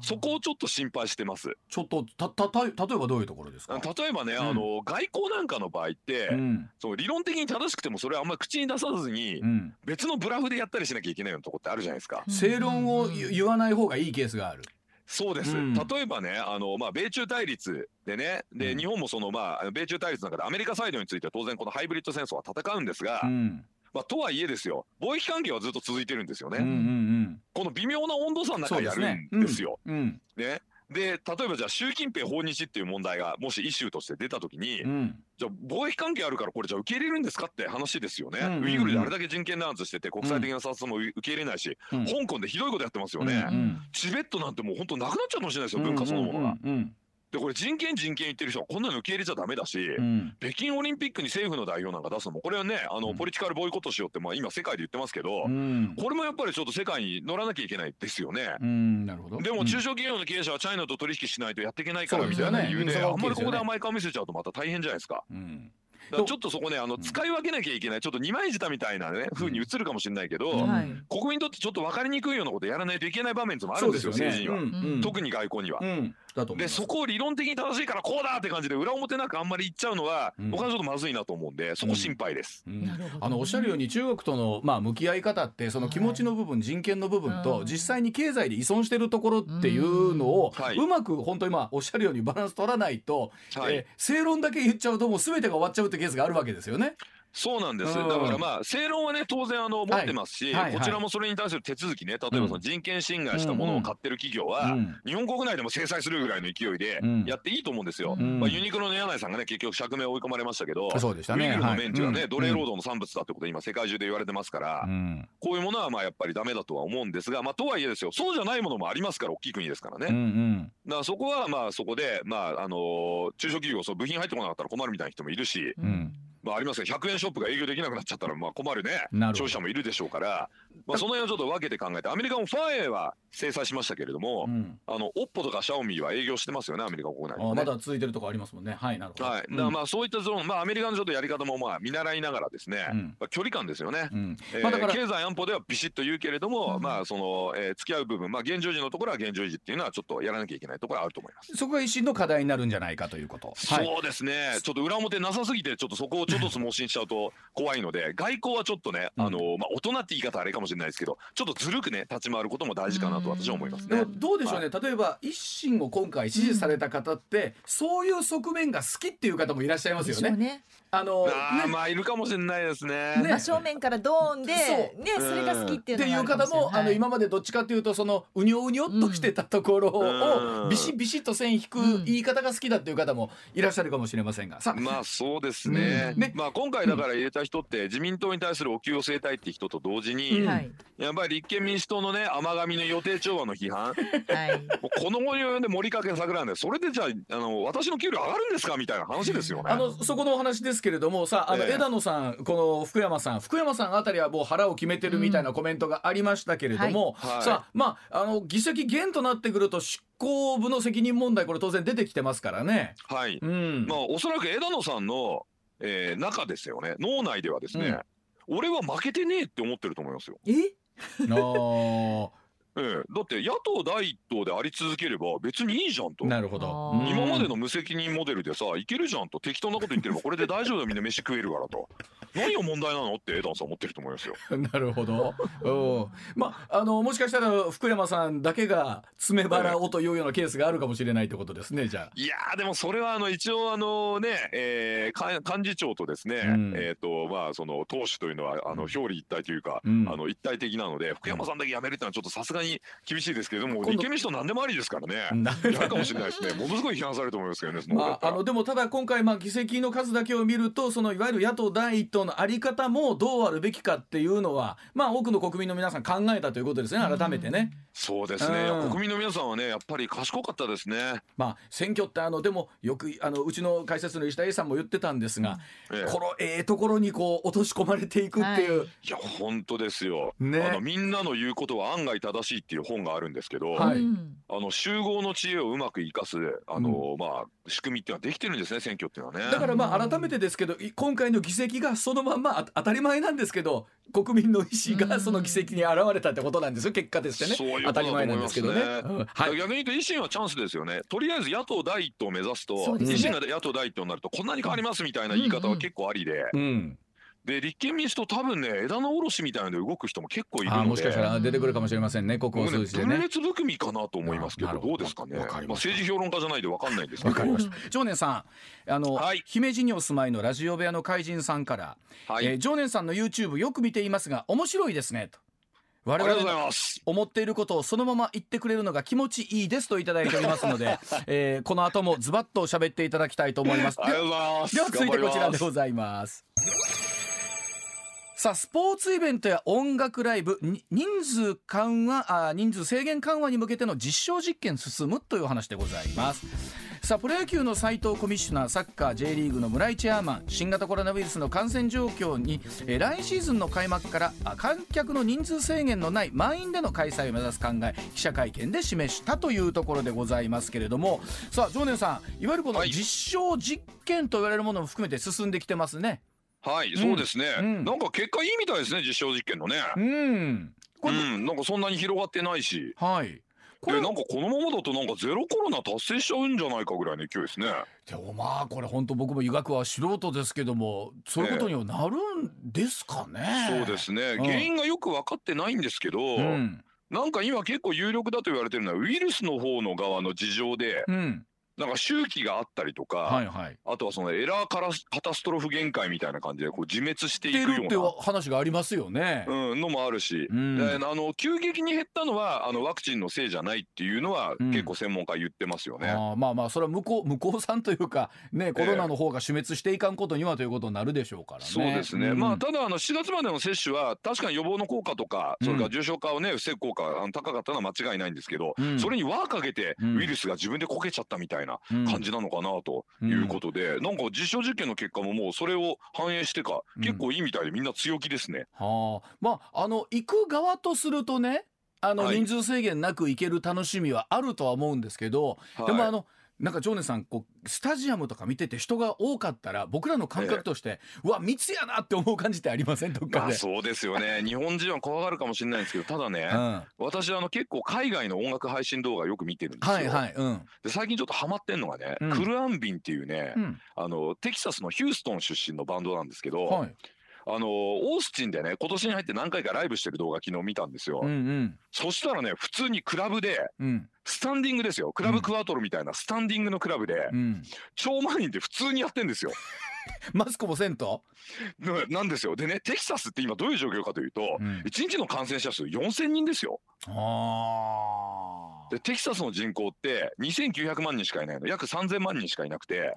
[SPEAKER 2] そこをちょっと心配してます。
[SPEAKER 1] ちょっとたたた例えばどういうところですか？
[SPEAKER 2] 例えばね、
[SPEAKER 1] ん。
[SPEAKER 2] あの外交なんかの場合って、
[SPEAKER 1] うん。
[SPEAKER 2] そう理論的に正しくてもそれはあんまり口に出さずに、
[SPEAKER 1] うん、
[SPEAKER 2] 別のブラフでやったりしなきゃいけないようなとこってあるじゃないですか。
[SPEAKER 1] 正論を言言わない方がいいケースがある。
[SPEAKER 2] そうです、
[SPEAKER 1] うん。
[SPEAKER 2] 例えばねあの、まあ、米中対立でねで、
[SPEAKER 1] うん。
[SPEAKER 2] 日本もその、まあ、米中対立の中でアメリカサイドについては当然このハイブリッド戦争は戦うんですが、
[SPEAKER 1] うん。
[SPEAKER 2] まあ、とはいえですよ貿易関係はずっと続いてるんですよね、
[SPEAKER 1] うんうん
[SPEAKER 2] この微妙な温度差の
[SPEAKER 1] うん、
[SPEAKER 2] 中でやるんですよ。
[SPEAKER 1] うん。
[SPEAKER 2] ねで例えばじゃあ習近平訪日っていう問題がもしイシューとして出た時に、
[SPEAKER 1] うん。
[SPEAKER 2] じゃあ貿易関係あるからこれじゃあ受け入れるんですかって話ですよね、
[SPEAKER 1] うん。うんうん
[SPEAKER 2] ウイグルであれだけ人権弾圧してて国際的な殺傷も受け入れないし、
[SPEAKER 1] うん。
[SPEAKER 2] 香港でひどいことやってますよね、
[SPEAKER 1] うん
[SPEAKER 2] チベットなんてもう本当なくなっちゃうかもしれないですよ文化そのものが。
[SPEAKER 1] うんうん
[SPEAKER 2] でこれ人権人権言ってる人はこんなの受け入れちゃダメだし、
[SPEAKER 1] うん。
[SPEAKER 2] 北京オリンピックに政府の代表なんか出すのもこれはねあの、
[SPEAKER 1] うん。
[SPEAKER 2] ポリティカルボイコットしようってまあ今世界で言ってますけど、
[SPEAKER 1] うん。
[SPEAKER 2] これもやっぱりちょっと世界に乗らなきゃいけないですよね。
[SPEAKER 1] うんなるほど。
[SPEAKER 2] でも中
[SPEAKER 1] 小
[SPEAKER 2] 小企業の経営者はチャイナと取引しないとやっていけないからみたいな理由で、
[SPEAKER 1] うんそれは
[SPEAKER 2] あんまりここで甘い顔見せちゃうとまた大変じゃないですか。
[SPEAKER 1] うん
[SPEAKER 2] ちょっとそこねあの
[SPEAKER 1] ん
[SPEAKER 2] 使い分けなきゃいけないちょっと二枚舌みたいなね風に映るかもしれないけど、
[SPEAKER 1] うん。
[SPEAKER 3] はい。
[SPEAKER 2] 国民にとってちょっと分かりにくいようなことやらないといけない場面もあるんですよ
[SPEAKER 1] すよね。
[SPEAKER 2] 政治には、
[SPEAKER 1] うんうん。
[SPEAKER 2] 特に外交には。
[SPEAKER 1] うんだと思います。
[SPEAKER 2] でそこを理論的に正しいからこうだって感じで裏表なくあんまり言っちゃうのは、
[SPEAKER 1] うん。
[SPEAKER 2] 僕はちょっとまずいなと思うんでそこ心配です。
[SPEAKER 1] うん。
[SPEAKER 3] なるほどね。
[SPEAKER 1] あのおっしゃるように中国とのまあ向き合い方ってその気持ちの部分、人権の部分
[SPEAKER 3] うん
[SPEAKER 1] と実際に経済で依存してるところっていうのを
[SPEAKER 2] うん。はい。う
[SPEAKER 1] まく本当にまあおっしゃるようにバランス取らないと、
[SPEAKER 2] はい。
[SPEAKER 1] えー正論だけ言っちゃうともう全てが終わっちゃうってケースがあるわけですよね。
[SPEAKER 2] そうなんです。
[SPEAKER 1] うん。
[SPEAKER 2] だからまあ正論はね当然あの持ってますし、
[SPEAKER 1] はい。はい。
[SPEAKER 2] こちらもそれに対する手続きね例えばその人権侵害したものを買ってる企業は、
[SPEAKER 1] うん。
[SPEAKER 2] 日本国内でも制裁するぐらいの勢いで
[SPEAKER 1] うん。
[SPEAKER 2] やっていいと思うんですよ。
[SPEAKER 3] うん。
[SPEAKER 2] まあユニクロの柳井さんがね結局釈明追い込まれましたけど、
[SPEAKER 1] そうでしたね。
[SPEAKER 2] ウイグルの面っていうのはね、
[SPEAKER 1] はい
[SPEAKER 2] 奴隷労働の産物だってこと今世界中で言われてますから、
[SPEAKER 1] うん。
[SPEAKER 2] こういうものはまあやっぱりダメだとは思うんですが、まあとはいえですよそうじゃないものもありますから大きい国ですからね。
[SPEAKER 1] うんうん。
[SPEAKER 2] だからそこはまあそこでまああのー中小企業そう部品入ってこなかったら困るみたいな人もいるし、
[SPEAKER 1] ん
[SPEAKER 2] まあありますけど100円ショップが営業できなくなっちゃったらまあ困るね。消費者もいるでしょうから、まあその辺をちょっと分けて考えてアメリカもファーウェイは制裁しましたけれども、
[SPEAKER 1] うん
[SPEAKER 2] あのオッポとかシャオミは営業してますよねアメリカ国内ね。
[SPEAKER 1] あまだ続いてるとこありますもんね。はいなるほど。
[SPEAKER 2] はい、だまあそういったゾーン、まあアメリカのちょっとやり方もまあ見習いながらですね、
[SPEAKER 1] うん
[SPEAKER 2] まあ距離感ですよね。
[SPEAKER 1] まあだから
[SPEAKER 2] 経済安保ではビシッと言うけれども、
[SPEAKER 3] うん
[SPEAKER 2] まあその、えー付き合う部分、まあ現状時のところは現状維持っていうのはちょっとやらなきゃいけないところはあると思います。
[SPEAKER 1] そこが維新の課題になるんじゃないかということ。はい
[SPEAKER 2] そうですね。ちょっと裏表なさすぎて、ちょっとそこをちょょっと盲信しちゃうと怖いので外交はちょっとね、
[SPEAKER 1] うん
[SPEAKER 2] あのまあ、大人って言い方あれかもしれないですけどちょっとずるくね立ち回ることも大事かなと私は思いますね。
[SPEAKER 1] でも。どうでしょうね、例えば一心を今回支持された方って、そういう側面が好きっていう方もいらっしゃいますよね。
[SPEAKER 3] ね。
[SPEAKER 1] あのね。
[SPEAKER 2] まあいるかもしれないですね。
[SPEAKER 1] ね。
[SPEAKER 3] 真正面からドーンでねそれが好きっていう
[SPEAKER 1] っていう
[SPEAKER 3] の
[SPEAKER 1] 方も、あの
[SPEAKER 3] しれない。はい
[SPEAKER 1] 今までどっちかというとそのうにょうにょっとしてたところ
[SPEAKER 2] うん。
[SPEAKER 1] をビシビシッと線引く
[SPEAKER 3] うん
[SPEAKER 1] 言い方が好きだっていう方もいらっしゃるかもしれませんが。
[SPEAKER 2] まあそうですね,、
[SPEAKER 1] うん。ね。
[SPEAKER 2] まあ今回だから入れた人って自民党に対するお給を据えたいって人と同時に、
[SPEAKER 1] うん
[SPEAKER 3] はい
[SPEAKER 2] やっぱり立憲民主党のね甘神の予定調和の批判。
[SPEAKER 3] はい。
[SPEAKER 2] もうこの後に及んで盛りかけ桜なんでそれでじゃああの私の給料上がるんですかみたいな話ですよね。
[SPEAKER 1] あのそこのお話ですけれどもさあの
[SPEAKER 2] ええ。
[SPEAKER 1] 枝野さんこの福山さん福山さんあたりはもう腹を決めてるみたいなコメントがありましたけれども、
[SPEAKER 2] はい。はい。
[SPEAKER 1] さあまああの議席減となってくると執行部の責任問題これ当然出てきてますからね。
[SPEAKER 2] はい、
[SPEAKER 1] うん。
[SPEAKER 2] まあおそらく枝野さんの、えー中ですよね。脳内ではですね、俺は負けてねえって思ってると思いますよ。
[SPEAKER 3] え？[LAUGHS]
[SPEAKER 1] あー
[SPEAKER 2] ええだって野党第一党であり続ければ別にいいじゃんと。
[SPEAKER 1] なるほど。
[SPEAKER 2] 今までの無責任モデルでさいけるじゃんと適当なこと言ってればこれで大丈夫だみんな飯食えるからと [LAUGHS] 何が問題なのって枝野さん思ってると思いますよ。
[SPEAKER 1] なるほど。うんまああのもしかしたら福山さんだけが詰め腹をというようなケースがあるかもしれないってことですね。じゃあ。
[SPEAKER 2] いやーでもそれはあの一応あのね、えーか幹事長とですね、
[SPEAKER 1] うん
[SPEAKER 2] えっ、とまあその党首というのはあの表裏一体というか、
[SPEAKER 1] うん
[SPEAKER 2] あの一体的なので福山さんだけ辞めるってのはちょっとさすがに厳しいですけれども立憲民主党何でもありですからね。
[SPEAKER 1] な
[SPEAKER 2] やるかもしれないですね。ものすごい批判されると思いますけどね。その
[SPEAKER 1] まあ、あのでもただ今回まあ議席の数だけを見るとそのいわゆる野党第一党のあり方もどうあるべきかっていうのはまあ多くの国民の皆さん考えたということですね改めてね。
[SPEAKER 2] そうですね、
[SPEAKER 1] うん。
[SPEAKER 2] 国民の皆さんはねやっぱり賢かったですね。
[SPEAKER 1] まあ選挙ってあのでもよくあのうちの解説の石田英さんも言ってたんですが、
[SPEAKER 2] ええ。
[SPEAKER 1] このええところにこう落とし込まれていくっていう、
[SPEAKER 3] はい。
[SPEAKER 2] いや本当ですよ、
[SPEAKER 1] ね。
[SPEAKER 2] あのみんなの言うことは案外正しいっていう本があるんですけど、
[SPEAKER 1] はい。
[SPEAKER 3] うん
[SPEAKER 2] あの集合の知恵をうまく生かすあの、まあ仕組みっていうのはできてるんですね選挙っていうのはね。
[SPEAKER 1] だからまあ改めてですけどい今回の議席がそのまんまあ当たり前なんですけど国民の意思がその議席に現れたってことなんですよ結果としてね。
[SPEAKER 2] そういう
[SPEAKER 1] 当たり前
[SPEAKER 2] ことだと思
[SPEAKER 1] ないんですけどね。
[SPEAKER 2] ね。
[SPEAKER 1] はい
[SPEAKER 2] 逆に言うと維新はチャンスですよね。とりあえず野党第一党を目指すと、
[SPEAKER 1] ね
[SPEAKER 2] 維新が野党第一党になるとこんなに変わりますみたいな言い方は結構ありで、
[SPEAKER 1] うん
[SPEAKER 2] で立憲民主党多分ね枝野下ろしみたいなので動く人も結構いるので。
[SPEAKER 1] もしかしたら出てくるかもしれませんね、国交数字でね。
[SPEAKER 2] 分裂含みかなと思いますけど
[SPEAKER 1] ど
[SPEAKER 2] どうですかね。まあ政治評論家じゃないでわかんないんですけど。
[SPEAKER 1] わかりました。常念さん、あの、
[SPEAKER 2] はい
[SPEAKER 1] 姫路にお住まいのラジオ部屋の怪人さんから、
[SPEAKER 2] はい。
[SPEAKER 1] えー常念さんの YouTube よく見ていますが、面白いですねと。我
[SPEAKER 2] ありがとうござい
[SPEAKER 1] 々の
[SPEAKER 2] ます。
[SPEAKER 1] 思っていることをそのまま言ってくれるのが気持ちいいですといただいておりますので、[LAUGHS] えーこの後もズバッと喋っていただきたいと思います。
[SPEAKER 2] ありがとうございます。
[SPEAKER 1] では続いてこちらでございます。さあスポーツイベントや音楽ライブに人数緩和あ人数制限緩和に向けての実証実験進むという話でございますさあプロ野球の斉藤コミッショナーサッカー J リーグの村井チェアマン新型コロナウイルスの感染状況に、えー来シーズンの開幕からあ観客の人数制限のない満員での開催を目指す考え記者会見で示したというところでございますけれどもさあ常念さんいわゆるこの
[SPEAKER 2] はい
[SPEAKER 1] 実証実験と言われるものも含めて進んできてますね。
[SPEAKER 2] はい、そうですね、
[SPEAKER 1] うん
[SPEAKER 2] なんか結果いいみたいですね実証実験のね。
[SPEAKER 1] うん。これ、
[SPEAKER 2] うん、なんかそんなに広がってないし。
[SPEAKER 1] はい。これ
[SPEAKER 2] でなんかこのままだとなんかゼロコロナ達成しちゃうんじゃないかぐらいの勢いですね。
[SPEAKER 1] でもまあこれ本当僕も医学は素人ですけどもそういうことにはなるんですかね？
[SPEAKER 2] そうですね、
[SPEAKER 1] うん
[SPEAKER 2] 原因がよく分かってないんですけど、
[SPEAKER 1] うん。
[SPEAKER 2] なんか今結構有力だと言われてるのはウイルスの方の側の事情で
[SPEAKER 1] うん。
[SPEAKER 2] なんか周期があったりとか、
[SPEAKER 1] はいはい。
[SPEAKER 2] あとはそのエラーカラスカタストロフ限界みたいな感じでこう自滅してい
[SPEAKER 1] 出
[SPEAKER 2] く
[SPEAKER 1] るっていう
[SPEAKER 2] よ
[SPEAKER 1] 話がありますよね。
[SPEAKER 2] うな、うん、のもあるし、
[SPEAKER 1] うん。
[SPEAKER 2] であの急激に減ったのはあのワクチンのせいじゃないっていうのは、
[SPEAKER 1] うん。
[SPEAKER 2] 結構専門家言ってますよね。
[SPEAKER 1] ああまあまあそれは向こう向こうさんというかねコロナの方が死滅していかんことにはということになるでしょうからね。
[SPEAKER 2] そうですね、
[SPEAKER 1] ん。
[SPEAKER 2] まあただあの7月までの接種は確かに予防の効果とかそれから重症化をね防ぐ効果があの高かったのは間違いないんですけど、
[SPEAKER 1] うん。
[SPEAKER 2] それに輪かけて
[SPEAKER 1] うん。
[SPEAKER 2] ウイルスが自分でこけちゃったみたいな
[SPEAKER 1] うん。
[SPEAKER 2] 感じなのかなということで、なんか実証実験の結果ももうそれを反映してか
[SPEAKER 1] うん。
[SPEAKER 2] 結構いいみたいでみんな強気ですね。
[SPEAKER 1] はあ、まああの行く側とするとねあの
[SPEAKER 2] はい。
[SPEAKER 1] 人数制限なく行ける楽しみはあるとは思うんですけど、
[SPEAKER 2] はい。
[SPEAKER 1] でもあのなんか常根さんこうスタジアムとか見てて人が多かったら僕らの感覚として、うわ密やなって思う感じってありません？どっかで。
[SPEAKER 2] まあそうですよね。日本人は怖がるかもしれないんですけどただね、
[SPEAKER 1] うん。
[SPEAKER 2] 私あの結構海外の音楽配信動画よく見てるんですよ、
[SPEAKER 1] はいはいうん。
[SPEAKER 2] で最近ちょっとハマってんのがね、
[SPEAKER 1] うん。
[SPEAKER 2] クルアンビンっていうね、
[SPEAKER 1] うん。
[SPEAKER 2] あのテキサスのヒューストン出身のバンドなんですけど、
[SPEAKER 1] はい
[SPEAKER 2] あのオースティンでね今年に入って何回かライブしてる動画昨日見たんですよ、
[SPEAKER 1] うんうん。
[SPEAKER 2] そしたらね普通にクラブで
[SPEAKER 1] うん。
[SPEAKER 2] スタンディングですよ。クラブクワトロみたいなスタンディングのクラブで
[SPEAKER 1] うん。
[SPEAKER 2] 超満員で普通にやってんですよ。[LAUGHS]
[SPEAKER 1] マスクもせんと、
[SPEAKER 2] ななんですよ。でねテキサスって今どういう状況かというと、
[SPEAKER 1] うん。
[SPEAKER 2] 1日の感染者数4000人ですよ。
[SPEAKER 1] あ
[SPEAKER 2] でテキサスの人口って2900万人しかいないの。約3000万人しかいなくて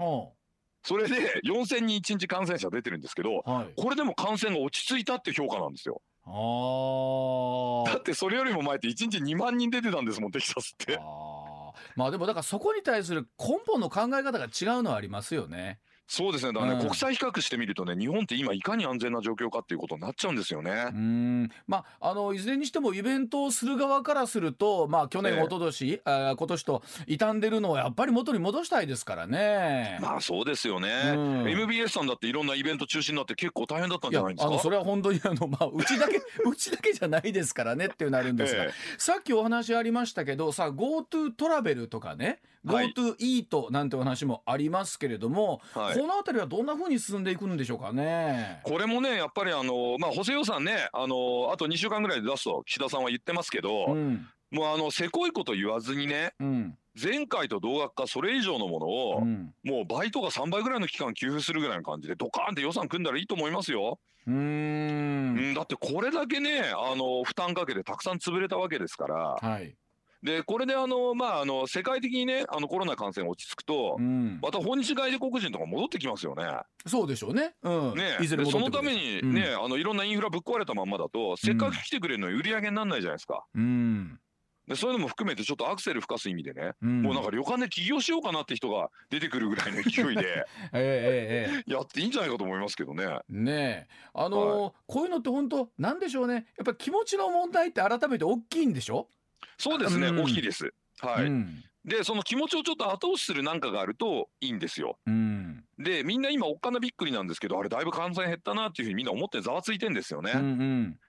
[SPEAKER 2] それで4000人1日感染者出てるんですけど
[SPEAKER 1] あはい。
[SPEAKER 2] これでも感染が落ち着いたって評価なんですよ。
[SPEAKER 1] あ
[SPEAKER 2] だってそれよりも前って1日2万人出てたんですもんテキサスって。
[SPEAKER 1] あー。まあでもだからそこに対する根本の考え方が違うのはありますよね。
[SPEAKER 2] そうですね。だからね、
[SPEAKER 1] うん。
[SPEAKER 2] 国際比較してみるとね日本って今いかに安全な状況かっていうことになっちゃうんですよね。
[SPEAKER 1] うーん。まああのいずれにしてもイベントをする側からするとまあ去年、
[SPEAKER 2] ええ。
[SPEAKER 1] 一昨年あー今年と傷んでるのをやっぱり元に戻したいですからね。
[SPEAKER 2] まあそうですよね、
[SPEAKER 1] うん。
[SPEAKER 2] MBS さんだっていろんなイベント中止になって結構大変だったんじゃないんですか？
[SPEAKER 1] あのそれは本当にあの、まあ、うちだけ [LAUGHS] うちだけじゃないですからねっていうのあるんですが、
[SPEAKER 2] ええ。
[SPEAKER 1] さっきお話ありましたけどさ GoTo トラベルとかね
[SPEAKER 2] はい
[SPEAKER 1] GoTo イートなんてお話もありますけれども、
[SPEAKER 2] はい
[SPEAKER 1] この辺りはどんな風に進んでいくんでしょうかね？
[SPEAKER 2] これもねやっぱりあのまあ補正予算ねあのあと2週間ぐらいで出すと岸田さんは言ってますけど、
[SPEAKER 1] うん
[SPEAKER 2] もうあのせこいこと言わずにね
[SPEAKER 1] うん
[SPEAKER 2] 前回と同額かそれ以上のものを、
[SPEAKER 1] うん
[SPEAKER 2] もう倍とか3倍ぐらいの期間給付するぐらいの感じでドカーンって予算組んだらいいと思いますよ。
[SPEAKER 1] う
[SPEAKER 2] ん、だってこれだけねあの負担かけてたくさん潰れたわけですから
[SPEAKER 1] はい。
[SPEAKER 2] でこれであのまああの世界的にねあのコロナ感染落ち着くと、
[SPEAKER 1] うん、
[SPEAKER 2] また訪日外国人とか戻ってきますよね。
[SPEAKER 1] そうでしょうね。うん。
[SPEAKER 2] ね
[SPEAKER 1] いずれ
[SPEAKER 2] でそのために
[SPEAKER 1] うん
[SPEAKER 2] ね、あのいろんなインフラぶっ壊れたまんまだとせっかく来てくれるのに売り上げにならないじゃないですか。
[SPEAKER 1] うん。
[SPEAKER 2] でそういうのも含めてちょっとアクセル吹かす意味でね、
[SPEAKER 1] うん、
[SPEAKER 2] もうなんか旅館で起業しようかなって人が出てくるぐらいの勢いで [LAUGHS]
[SPEAKER 1] ええええええ
[SPEAKER 2] やっていいんじゃないかと思いますけどね。
[SPEAKER 1] ねえあのーこういうのって本当なんでしょうねやっぱり気持ちの問題って改めて大きいんでしょ、
[SPEAKER 2] そうですね、
[SPEAKER 1] うん
[SPEAKER 2] 大きいです。はい。
[SPEAKER 1] うん
[SPEAKER 2] でその気持ちをちょっと後押しするなんかがあるといいんですよ。
[SPEAKER 1] うん
[SPEAKER 2] でみんな今おっかなびっくりなんですけどあれだいぶ感染減ったなっていうふうにみんな思ってざわついてんですよ
[SPEAKER 1] うんう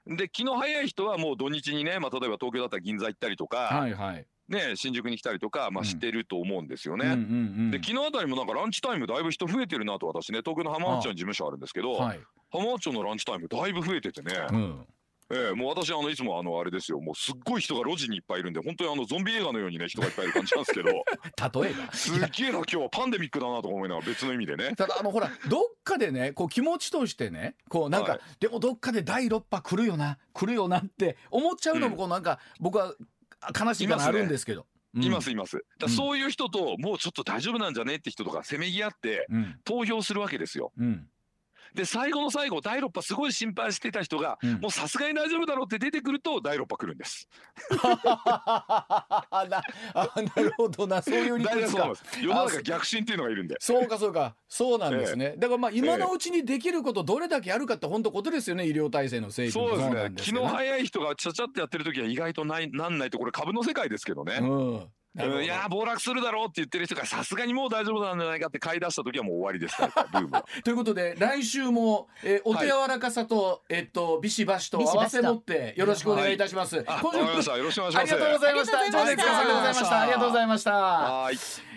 [SPEAKER 2] ね。
[SPEAKER 1] ん
[SPEAKER 2] で気の早い人はもう土日にね、まあ、例えば東京だったら銀座行ったりとか、
[SPEAKER 1] はいはい、
[SPEAKER 2] ね、新宿に来たりとか、まあ、
[SPEAKER 1] うん
[SPEAKER 2] してると思うんですよね。で昨日あたりもなんかランチタイムだいぶ人増えてるなと私ね東京の浜松町に事務所あるんですけど、
[SPEAKER 1] はい、
[SPEAKER 2] 浜松町のランチタイムだいぶ増えててね、
[SPEAKER 1] うん、
[SPEAKER 2] ええもう私あのいつもあのあれですよ。もうすっごい人が路地にいっぱいいるんで本当にあのゾンビ映画のようにね人がいっぱいいる感じなんですけど。[LAUGHS]
[SPEAKER 1] 例えば。
[SPEAKER 2] すっげえな今日はパンデミックだなとか思いながら別の意味でね。
[SPEAKER 1] ただあのほらどっかでねこう気持ちとしてねこうなんか、
[SPEAKER 2] はい。
[SPEAKER 1] でもどっかで第6波来るよな来るよなって思っちゃうのも
[SPEAKER 2] うん。
[SPEAKER 1] こうなんか、僕は悲しいかなあるんですけど。
[SPEAKER 2] いますいますだそういう人ともうちょっと大丈夫なんじゃねって人とかせめぎ合って
[SPEAKER 1] うん。
[SPEAKER 2] 投票するわけですよ。
[SPEAKER 1] うん
[SPEAKER 2] で最後の最後第6波すごい心配してた人が
[SPEAKER 1] うん。
[SPEAKER 2] もうさすがに大丈夫だろうって出てくると第6波来るんです。[LAUGHS]
[SPEAKER 1] なあなるほどな。そういう理屈か。
[SPEAKER 2] 世の中逆進っていうのがいるんで。
[SPEAKER 1] そうかそうか。そうなんですね、だからまあ今のうちにできることどれだけやるかって本当ことですよね。医療体制の整備も。
[SPEAKER 2] そうです
[SPEAKER 1] な
[SPEAKER 2] ね。気の早い人がちゃちゃってやってる時は意外とないなんないとこれ株の世界ですけどね、
[SPEAKER 1] うん
[SPEAKER 2] いやー暴落するだろうって言ってる人がさすがにもう大丈夫なんじゃないかって買い出した時はもう終わりですから [LAUGHS] ブームは。
[SPEAKER 1] ということで来週も、えーお手柔らかさと、えっとビシバシと合わせ持ってよろしくお願いいたします。
[SPEAKER 2] あわ
[SPEAKER 1] 今週も
[SPEAKER 2] かりましたよろしくお願いします。
[SPEAKER 1] ありがとうございました。
[SPEAKER 3] ありがとうございました。
[SPEAKER 1] ありがとうございました。